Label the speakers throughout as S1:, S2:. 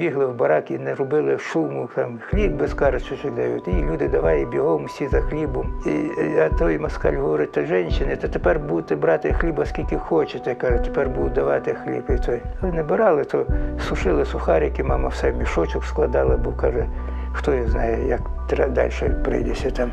S1: бігли в барак і не робили шуму, там хліб без карточок дають. І люди давай бігом всі за хлібом. І, а той москаль говорить, то жінки, то тепер будете брати хліба скільки хочете. Каже, тепер будуть давати хліб. І той. Не брали, то сушили сухарики, мама все в мішочок складала, бо каже, хто його знає, як далі прийдеться там.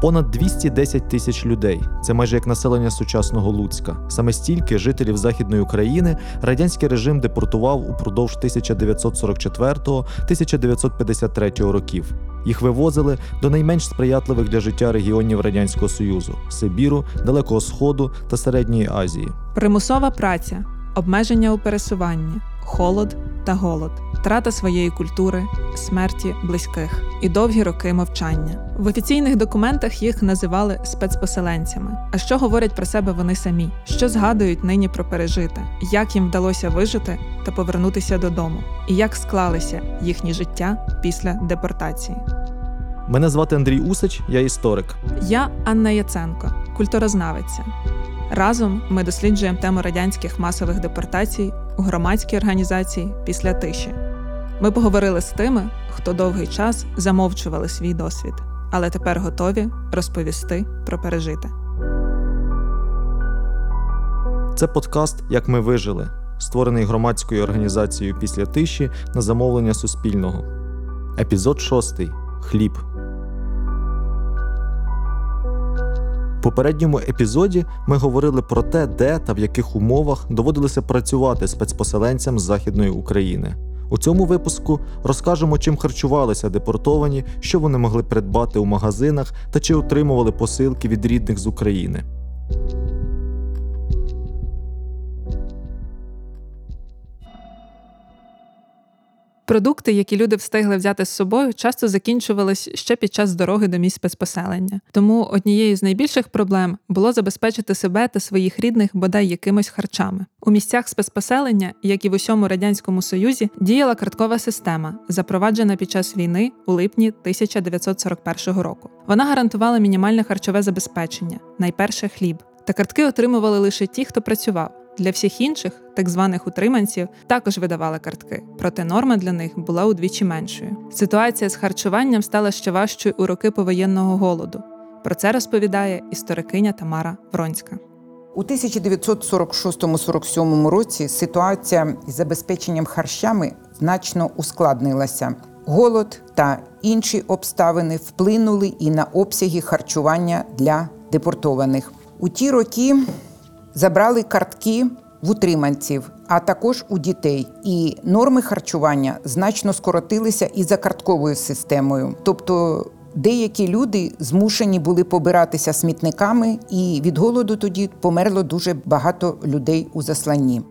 S2: Понад 210 тисяч людей це майже як населення сучасного Луцька. Саме стільки жителів Західної України радянський режим депортував упродовж 1944-1953 років. Їх вивозили до найменш сприятливих для життя регіонів Радянського Союзу Сибіру, Далекого Сходу та Середньої Азії.
S3: Примусова праця, обмеження у пересуванні, холод та голод, втрата своєї культури, смерті близьких і довгі роки мовчання. В офіційних документах їх називали спецпоселенцями. А що говорять про себе вони самі? Що згадують нині про пережите? Як їм вдалося вижити та повернутися додому? І як склалися їхні життя після депортації?
S2: Мене звати Андрій Усич, я історик.
S3: Я Анна Яценко, культурознавиця. Разом ми досліджуємо тему радянських масових депортацій у громадській організації після тиші. Ми поговорили з тими, хто довгий час замовчували свій досвід, але тепер готові розповісти про пережите.
S2: Це подкаст Як ми вижили, створений громадською організацією після тиші на замовлення Суспільного. Епізод 6. Хліб. В попередньому епізоді ми говорили про те, де та в яких умовах доводилося працювати спецпоселенцям з Західної України. У цьому випуску розкажемо, чим харчувалися депортовані, що вони могли придбати у магазинах та чи отримували посилки від рідних з України.
S3: Продукти, які люди встигли взяти з собою, часто закінчувались ще під час дороги до місць спецпоселення. Тому однією з найбільших проблем було забезпечити себе та своїх рідних бодай якимось харчами. У місцях спецпоселення, як і в усьому радянському союзі, діяла карткова система, запроваджена під час війни у липні 1941 року. Вона гарантувала мінімальне харчове забезпечення, найперше хліб. Та картки отримували лише ті, хто працював. Для всіх інших, так званих утриманців, також видавали картки, проте норма для них була удвічі меншою. Ситуація з харчуванням стала ще важчою у роки повоєнного голоду. Про це розповідає історикиня Тамара Вронська.
S4: У 1946-47 році ситуація із забезпеченням харчами значно ускладнилася. Голод та інші обставини вплинули і на обсяги харчування для депортованих. У ті роки забрали картки в утриманців, а також у дітей. І норми харчування значно скоротилися і за картковою системою. Тобто деякі люди змушені були побиратися смітниками, і від голоду тоді померло дуже багато людей у засланні.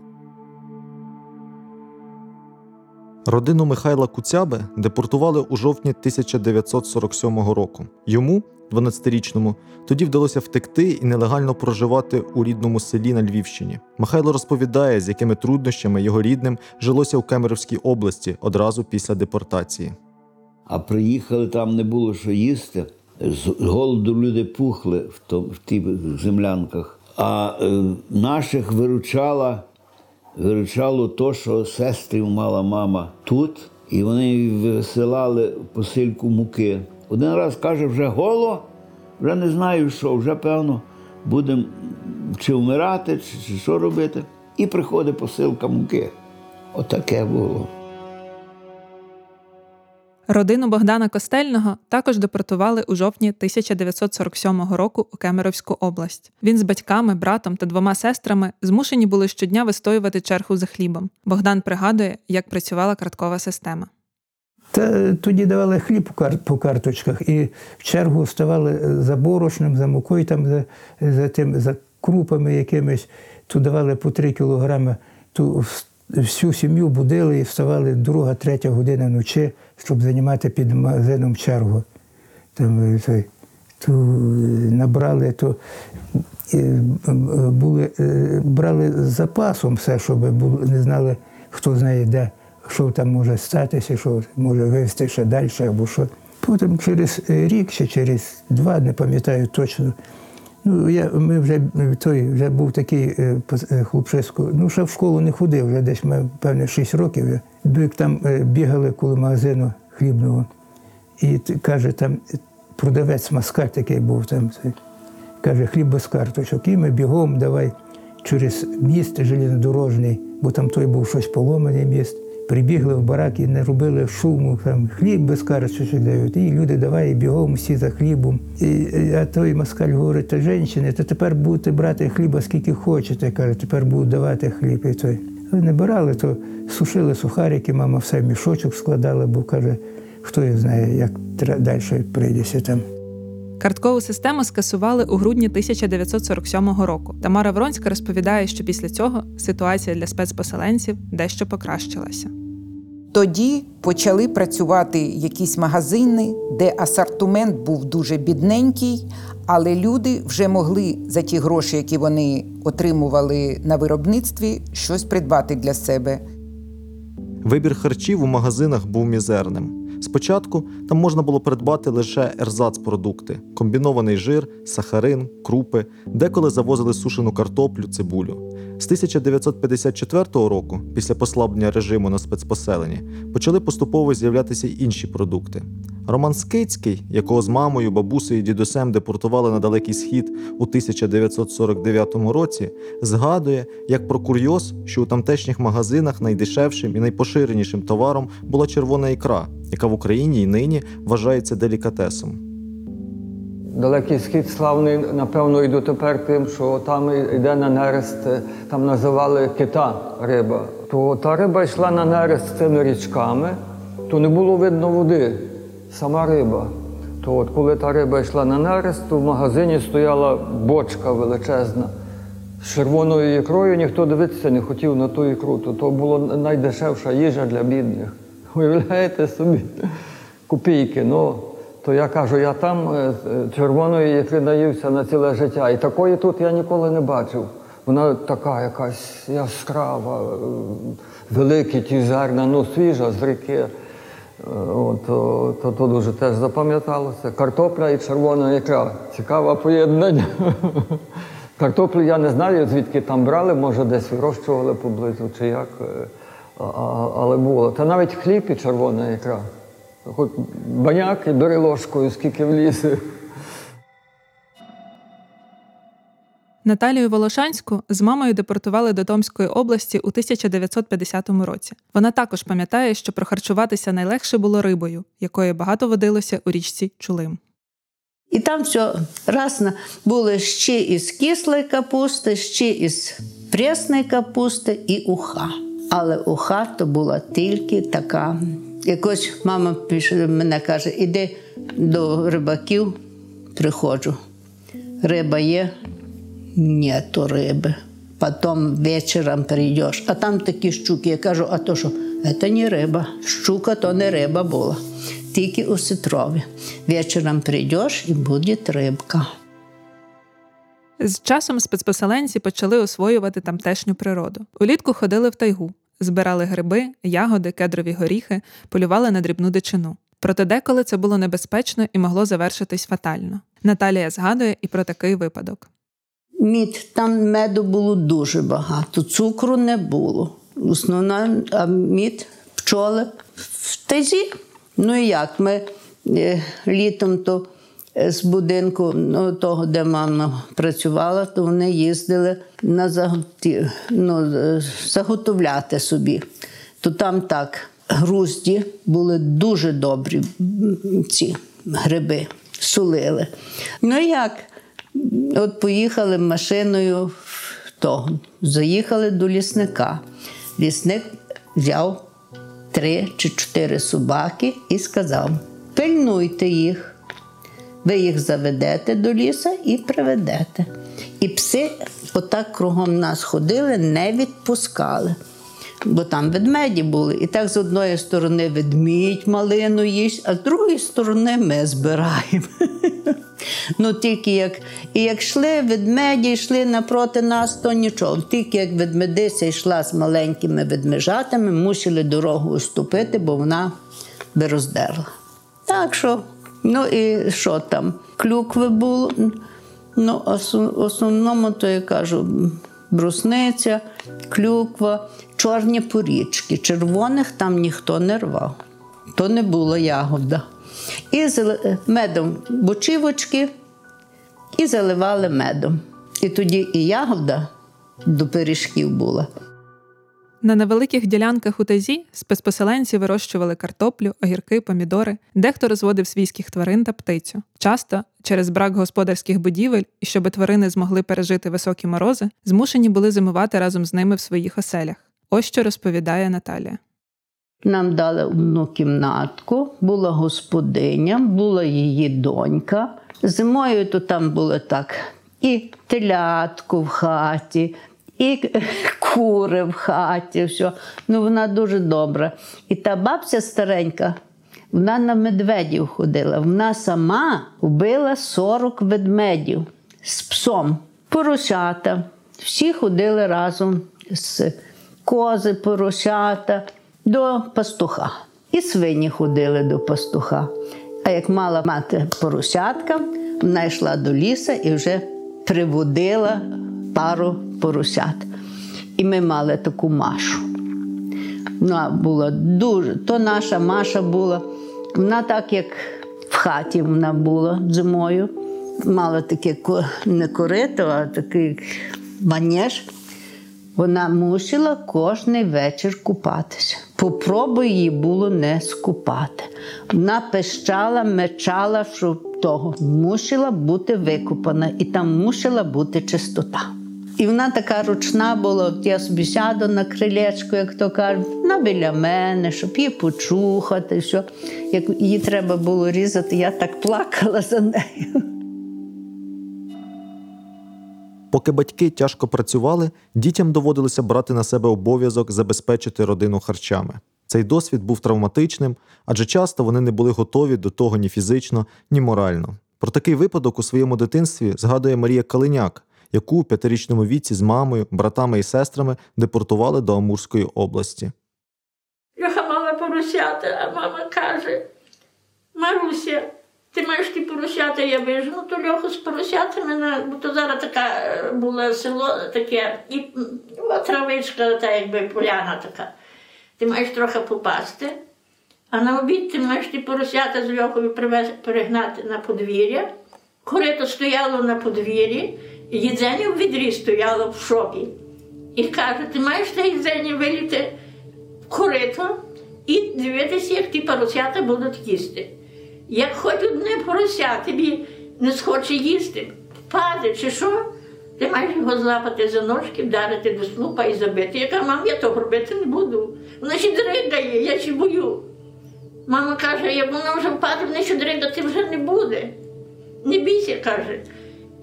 S2: Родину Михайла Куцяби депортували у жовтні 1947 року. Йому, 12-річному, тоді вдалося втекти і нелегально проживати у рідному селі на Львівщині. Михайло розповідає, з якими труднощами його рідним жилося у Кемеровській області одразу після депортації.
S5: А приїхали, там не було що їсти. З голоду люди пухли в, тих землянках. А е, наших виручала, виручало то, що сестрів мала мама тут, і вони висилали посильку муки. Один раз каже, вже голо, вже не знаю що, вже певно будемо чи вмирати, чи, чи що робити. І приходить посилка муки. Отаке було.
S3: Родину Богдана Костельного також депортували у жовтні 1947 року у Кемеровську область. Він з батьками, братом та двома сестрами змушені були щодня вистоювати чергу за хлібом. Богдан пригадує, як працювала карткова система.
S1: Та тоді давали хліб по карточках і в чергу ставали за борошном, за мукою, там, за, за, тим, за крупами якимись. Ту давали по 3 кілограми. Вс- всю сім'ю будили і вставали друга, третя година ночі, щоб займати під магазином чергу. Там, е, той, ту, е, набрали, то е, були, брали з запасом все, щоб було, не знали, хто знає де, що там може статися, що може вивезти ще далі або що. Потім через рік чи через два, не пам'ятаю точно, Ну, я, ми вже той вже був такий е, е, хлопчисько. Ну, ще в школу не ходив, вже десь ми, певне, 6 років. Як там е, бігали коло магазину хлібного. І каже, там продавець маскаль такий був там. Каже, хліб без карточок. І ми бігом давай через міст железнодорожний, бо там той був щось поломаний міст. Прибігли в барак і не робили шуму, там хліб без карточок дають. І люди давай бігом всі за хлібом. І, а той москаль говорить, та жінки, то тепер будете брати хліба скільки хочете. Каже, тепер будуть давати хліб. І той. Не брали, то сушили сухарики, мама все мішочок складала, бо каже, хто його знає, як далі прийдеться там.
S3: Карткову систему скасували у грудні 1947 року. Тамара Вронська розповідає, що після цього ситуація для спецпоселенців дещо покращилася.
S4: Тоді почали працювати якісь магазини, де асортимент був дуже бідненький, але люди вже могли за ті гроші, які вони отримували на виробництві, щось придбати для себе.
S2: Вибір харчів у магазинах був мізерним. Спочатку там можна було придбати лише ерзац-продукти, комбінований жир, сахарин, крупи, деколи завозили сушену картоплю, цибулю. З 1954 року, після послаблення режиму на спецпоселенні, почали поступово з'являтися й інші продукти. Роман Скицький, якого з мамою, бабусею і дідусем депортували на далекий схід у 1949 році, згадує, як про курйоз, що у тамтешніх магазинах найдешевшим і найпоширенішим товаром була червона ікра, яка в Україні й нині вважається делікатесом.
S6: Далекий схід славний, напевно, і дотепер тим, що там йде на нерест, е, там називали кита риба. То та риба йшла на нерест цими річками, то не було видно води, сама риба. То от коли та риба йшла на нерест, то в магазині стояла бочка величезна. З червоною ікрою ніхто дивитися не хотів на ту ікру. То, то була найдешевша їжа для бідних. Уявляєте собі? Копійки. Ну, то я кажу, я там е, червоної ікри наївся на ціле життя. І такої тут я ніколи не бачив. Вона така якась яскрава, е, великі ті зерна, ну свіжа з ріки. То, то, то дуже теж запам'яталося. Картопля і червона ікра. Цікаве поєднання. Картоплю я не знаю, звідки там брали, може десь вирощували поблизу чи як. е, Але було. Та навіть хліб і червона ікра. Хоч баняк і бери ложкою, скільки влізе.
S3: Наталію Волошанську з мамою депортували до Томської області у 1950 році. Вона також пам'ятає, що прохарчуватися найлегше було рибою, якої багато водилося у річці Чулим.
S7: І там все раз були ще із кислої капусти, ще із пресної капусти і уха. Але уха то була тільки така. Якось мама пише, мене каже, іди до рибаків, приходжу. Риба є? Ні, то риби. Потім вечором прийдеш, а там такі щуки. Я кажу, а то що? Це не риба. Щука то не риба була. Тільки у ситрові. Вечором прийдеш і буде рибка.
S3: З часом спецпоселенці почали освоювати тамтешню природу. Улітку ходили в тайгу, збирали гриби, ягоди, кедрові горіхи, полювали на дрібну дичину. Проте деколи це було небезпечно і могло завершитись фатально. Наталія згадує і про такий випадок.
S7: Мід, там меду було дуже багато, цукру не було. Основна а мід, пчоли в тайзі. Ну і як? Ми е, літом то е, з будинку ну, того, де мама працювала, то вони їздили на заготі, ну, е, заготовляти собі. То там так грузді були дуже добрі ці гриби, сулили. Ну як? От поїхали машиною в того, заїхали до лісника. Лісник взяв три чи чотири собаки і сказав: пильнуйте їх. Ви їх заведете до ліса і приведете. І пси отак кругом нас ходили, не відпускали. Бо там ведмеді були. І так з одної сторони ведмідь малину їсть, а з другої сторони ми збираємо. Ну, тільки як, і як йшли ведмеді, йшли напроти нас, то нічого. Тільки як ведмедиця йшла з маленькими ведмежатами, мусили дорогу уступити, бо вона би роздерла. Так що, ну і що там? Клюкви було. Ну, основному, то я кажу, брусниця, клюква, чорні порічки. Червоних там ніхто не рвав. То не було ягода. І зали- медом бочівочки і заливали медом. І тоді і ягода до пиріжків була.
S3: На невеликих ділянках у Тазі спецпоселенці вирощували картоплю, огірки, помідори, дехто розводив свійських тварин та птицю. Часто, через брак господарських будівель і щоб тварини змогли пережити високі морози, змушені були зимувати разом з ними в своїх оселях. Ось що розповідає Наталія.
S7: Нам дали одну кімнатку, була господиня, була її донька. Зимою то там було так: і телятку в хаті, і кури в хаті. Все. Ну, вона дуже добра. І та бабця старенька, вона на медведів ходила. Вона сама вбила 40 ведмедів з псом. Поросята. Всі ходили разом з кози, поросята до пастуха. І свині ходили до пастуха. А як мала мати поросятка, вона йшла до ліса і вже приводила пару поросят. І ми мали таку машу. Вона була дуже, то наша Маша була. Вона так, як в хаті вона була зимою. Мала таке не корито, а такий манеж. Вона мусила кожний вечір купатися. Попробуй її було не скупати. Вона пищала, мечала, що того мусила бути викупана, і там мусила бути чистота. І вона така ручна була, от я собі сяду на крилечко, як то кажуть, вона біля мене, щоб її почухати. Все. Як її треба було різати, я так плакала за нею.
S2: Поки батьки тяжко працювали, дітям доводилося брати на себе обов'язок забезпечити родину харчами. Цей досвід був травматичним, адже часто вони не були готові до того ні фізично, ні морально. Про такий випадок у своєму дитинстві згадує Марія Калиняк, яку у п'ятирічному віці з мамою, братами і сестрами депортували до Амурської області.
S8: Льоха мала поросята, а мама каже: Маруся, ти маєш ті поросята, я вижену, то Льоху з поросятами, бо то зараз така е, була село таке, і ну, травичка, та якби поляна така. Ти маєш трохи попасти, а на обід ти маєш ті поросята з Льохою перегнати на подвір'я. Корито стояло на подвір'ї, їдзення в відрі стояло в шопі. І каже, ти маєш те їдзення виліти в корито і дивитися, як ті поросята будуть їсти. Як хоч одне порося тобі не схоче їсти, впаде чи що, ти маєш його злапати за ножки, вдарити до слупа і забити. Я кажу, мам, я того робити не буду. Вона ще дригає, я ще бою. Мама каже, як вона вже впаде, вона ще дригати вже не буде. Не бійся, каже.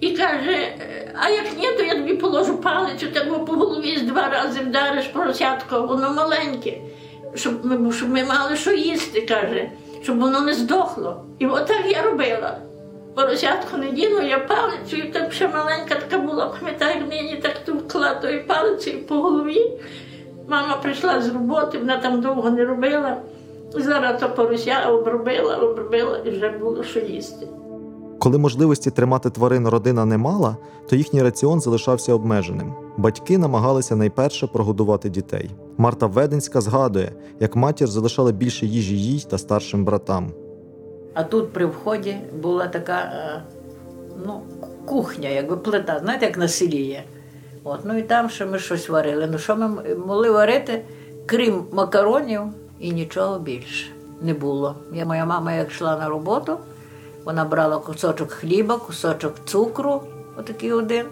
S8: І каже, «Е, а як ні, то я тобі положу палицю, так по голові два рази вдариш поросятко, воно маленьке, щоб ми, щоб ми мали що їсти, каже, щоб воно не здохло. І отак я робила. Поросятку не діну, я палицю, і так ще маленька така була, пам'ятаю, нині так тувкла тою палицею по голові. Мама прийшла з роботи, вона там довго не робила. Зараз то порося обробила, обробила і вже було що їсти.
S2: Коли можливості тримати тварин родина не мала, то їхній раціон залишався обмеженим. Батьки намагалися найперше прогодувати дітей. Марта Веденська згадує, як матір залишала більше їжі їй та старшим братам.
S9: А тут при вході була така е, ну, кухня, якби плита, знаєте, як на селі є. От, ну і там ще ми щось варили. Ну що ми могли варити, крім макаронів і нічого більше не було. Я, моя мама, як йшла на роботу, вона брала кусочок хліба, кусочок цукру, отакий один,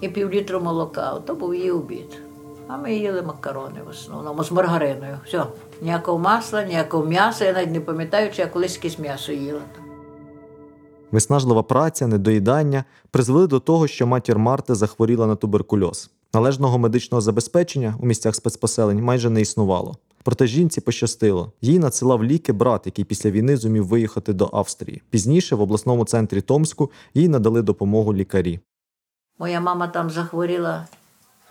S9: і півлітру молока. Ото був її обід. А ми їли макарони в основному з маргариною. Все. Ніякого масла, ніякого м'яса. Я навіть не пам'ятаю, чи я колись якесь м'ясо їла.
S2: Виснажлива праця, недоїдання призвели до того, що матір Марти захворіла на туберкульоз. Належного медичного забезпечення у місцях спецпоселень майже не існувало. Проте жінці пощастило. Їй надсилав ліки брат, який після війни зумів виїхати до Австрії. Пізніше в обласному центрі Томську їй надали допомогу лікарі.
S9: Моя мама там захворіла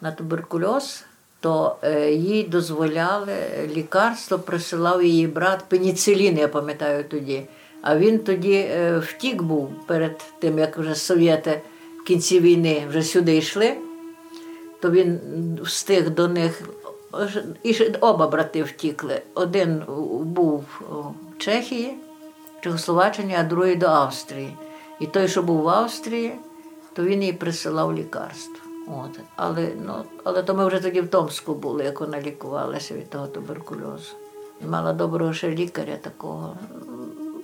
S9: на туберкульоз, то е, їй дозволяли е, лікарство, присилав її брат пеніцилін, я пам'ятаю тоді. А він тоді е, втік був перед тим, як вже совєти в кінці війни вже сюди йшли, то він встиг до них. І оба брати втікли. Один був в Чехії, Чехословаччині, а другий до Австрії. І той, що був в Австрії, то він їй присилав лікарство. От. Але, ну, але то ми вже тоді в Томську були, як вона лікувалася від того туберкульозу. І мала доброго ще лікаря такого.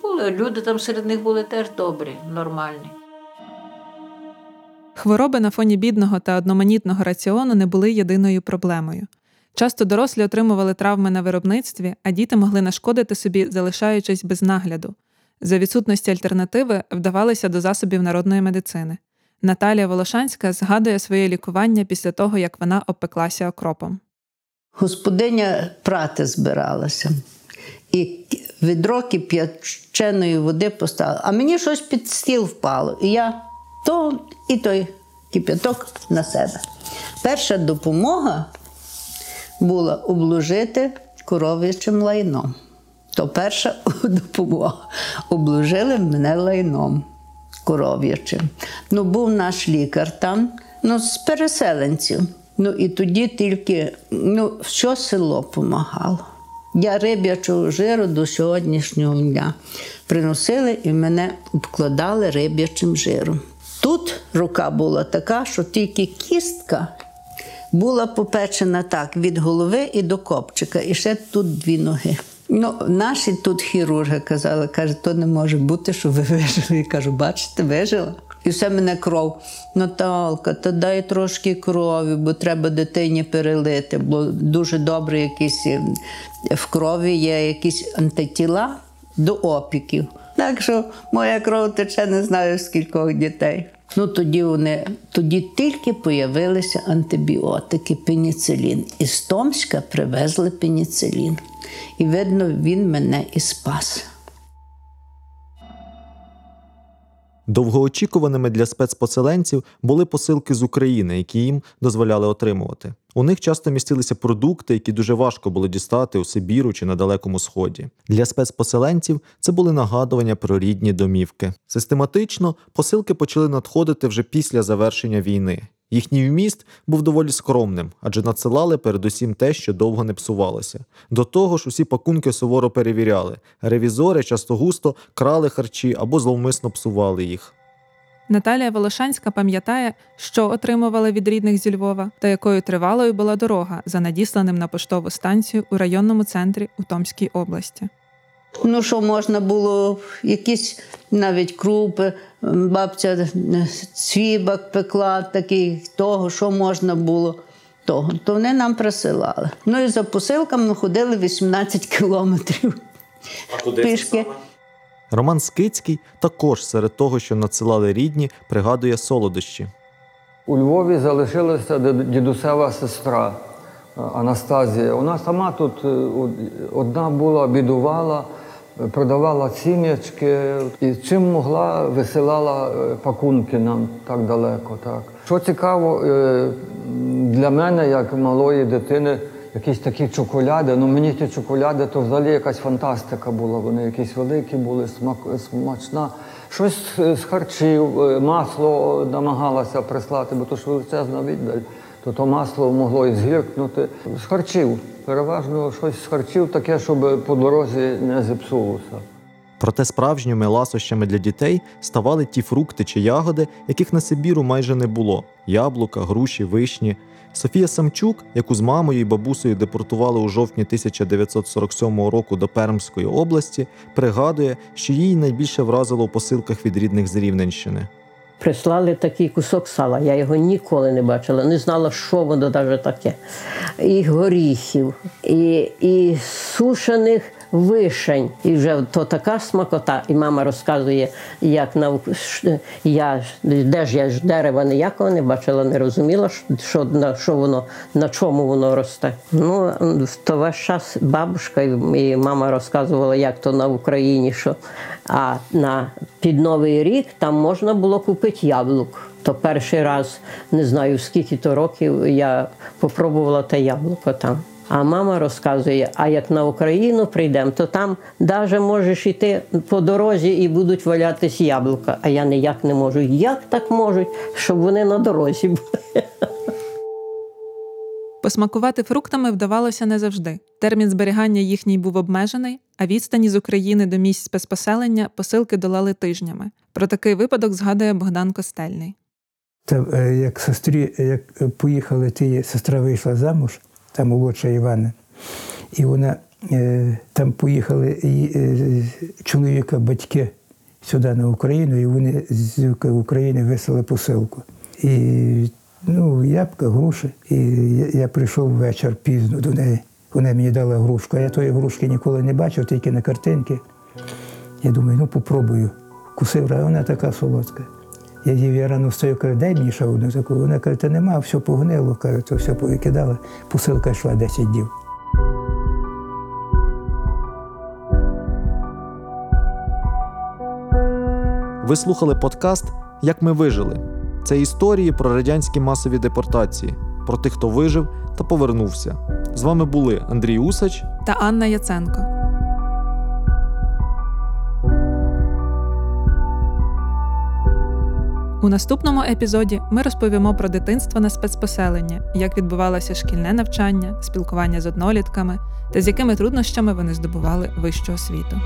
S9: Були, люди там серед них були теж добрі, нормальні.
S3: Хвороби на фоні бідного та одноманітного раціону не були єдиною проблемою. Часто дорослі отримували травми на виробництві, а діти могли нашкодити собі, залишаючись без нагляду. За відсутності альтернативи вдавалися до засобів народної медицини. Наталія Волошанська згадує своє лікування після того, як вона обпеклася окропом.
S7: Господиня прати збиралася. І відро кип'яченої води поставила. А мені щось під стіл впало. І я то і той кип'яток на себе. Перша допомога була обложити коров'ячим лайном. То перша допомога. Обложили мене лайном коров'ячим. Ну, був наш лікар там, ну, з переселенців. Ну і тоді тільки ну, що село помагало. Я риб'ячого жиру до сьогоднішнього дня приносили і мене обкладали риб'ячим жиром. Тут рука була така, що тільки кістка була попечена так від голови і до копчика, і ще тут дві ноги. Ну, наші тут хірурги казали, каже, то не може бути, що ви вижили. Я кажу, бачите, вижила. І все мене кров. Наталка, та дай трошки крові, бо треба дитині перелити, бо дуже добре якісь е, в крові є якісь антитіла до опіків. Так що моя кров тече не знаю з кількох дітей. Ну тоді вони тоді тільки появилися антибіотики, пеніцилін. Із Томська привезли пеніцилін. І видно, він мене і спас.
S2: Довгоочікуваними для спецпоселенців були посилки з України, які їм дозволяли отримувати. У них часто містилися продукти, які дуже важко було дістати у Сибіру чи на Далекому Сході. Для спецпоселенців це були нагадування про рідні домівки. Систематично посилки почали надходити вже після завершення війни. Їхній вміст був доволі скромним, адже надсилали передусім те, що довго не псувалося. До того ж, усі пакунки суворо перевіряли. Ревізори часто густо крали харчі або зловмисно псували їх.
S3: Наталія Волошанська пам'ятає, що отримувала від рідних зі Львова та якою тривалою була дорога за надісланим на поштову станцію у районному центрі у Томській області.
S7: Ну, що можна було, якісь навіть крупи, бабця е, цвібак пекла, такий того, що можна було того. То вони нам присилали. Ну і за посилками ми ходили 18 кілометрів. А куди Пішки.
S2: Роман Скицький також серед того, що надсилали рідні, пригадує солодощі.
S6: У Львові залишилася дідусева сестра е, Анастазія. Вона сама тут е, одна була, бідувала, е, продавала сім'ячки і чим могла, висилала пакунки нам так далеко. Так. Що цікаво, для мене, як малої дитини, якісь такі чоколяди. Ну мені ті чоколяди, то взагалі якась фантастика була. Вони якісь великі були, смак, смачна. Щось з з харчів, е, масло намагалася прислати, бо то ж величезна віддаль, то то масло могло і згіркнути. З харчів. Переважно щось з харчів таке, щоб по дорозі не зіпсувалося.
S2: Проте справжніми ласощами для дітей ставали ті фрукти чи ягоди, яких на Сибіру майже не було: яблука, груші, вишні. Софія Самчук, яку з мамою і бабусею депортували у жовтні 1947 року до Пермської області, пригадує, що її найбільше вразило у посилках від рідних з Рівненщини.
S10: Прислали такий кусок сала. Я його ніколи не бачила, не знала, що воно навіть таке. І горіхів, і, і сушених вишень. І вже то така смакота. І мама розказує, як на я де ж я ж дерева ніякого не бачила, не розуміла, що на що воно на чому воно росте. Ну то весь час бабушка і мама розказувала, як то на Україні, що а на під Новий рік там можна було купити яблук. То перший раз не знаю скільки то років я попробувала те яблуко там. А мама розказує: а як на Україну прийдемо, то там навіть можеш йти по дорозі і будуть валятись яблука. А я ніяк не можу. Як так можуть, щоб вони на дорозі були?
S3: Посмакувати фруктами вдавалося не завжди. Термін зберігання їхній був обмежений, а відстані з України до місць спецпоселення посилки долали тижнями. Про такий випадок згадує Богдан Костельний.
S1: Та е, як сестрі, як е, поїхали, ті, сестра вийшла замуж, та молодша Івана, і вона е, там поїхали е, чоловіка, батьки сюди на Україну, і вони з України вислали посилку. І ну, ябка, груші. І я, прийшов вечір пізно до неї. Вона мені дала грушку, я тої грушки ніколи не бачив, тільки на картинки. Я думаю, ну попробую. Кусив, а вона така солодка. Я їв я рано встаю, кажу, дай мені ще одну таку. Вона каже, та нема, все погнило, каже, то все повикидала. Посилка йшла 10 днів.
S2: Ви слухали подкаст Як ми вижили. Це історії про радянські масові депортації, про тих, хто вижив та повернувся. З вами були Андрій Усач
S3: та Анна Яценко. У наступному епізоді ми розповімо про дитинство на спецпоселенні, як відбувалося шкільне навчання, спілкування з однолітками та з якими труднощами вони здобували вищу освіту.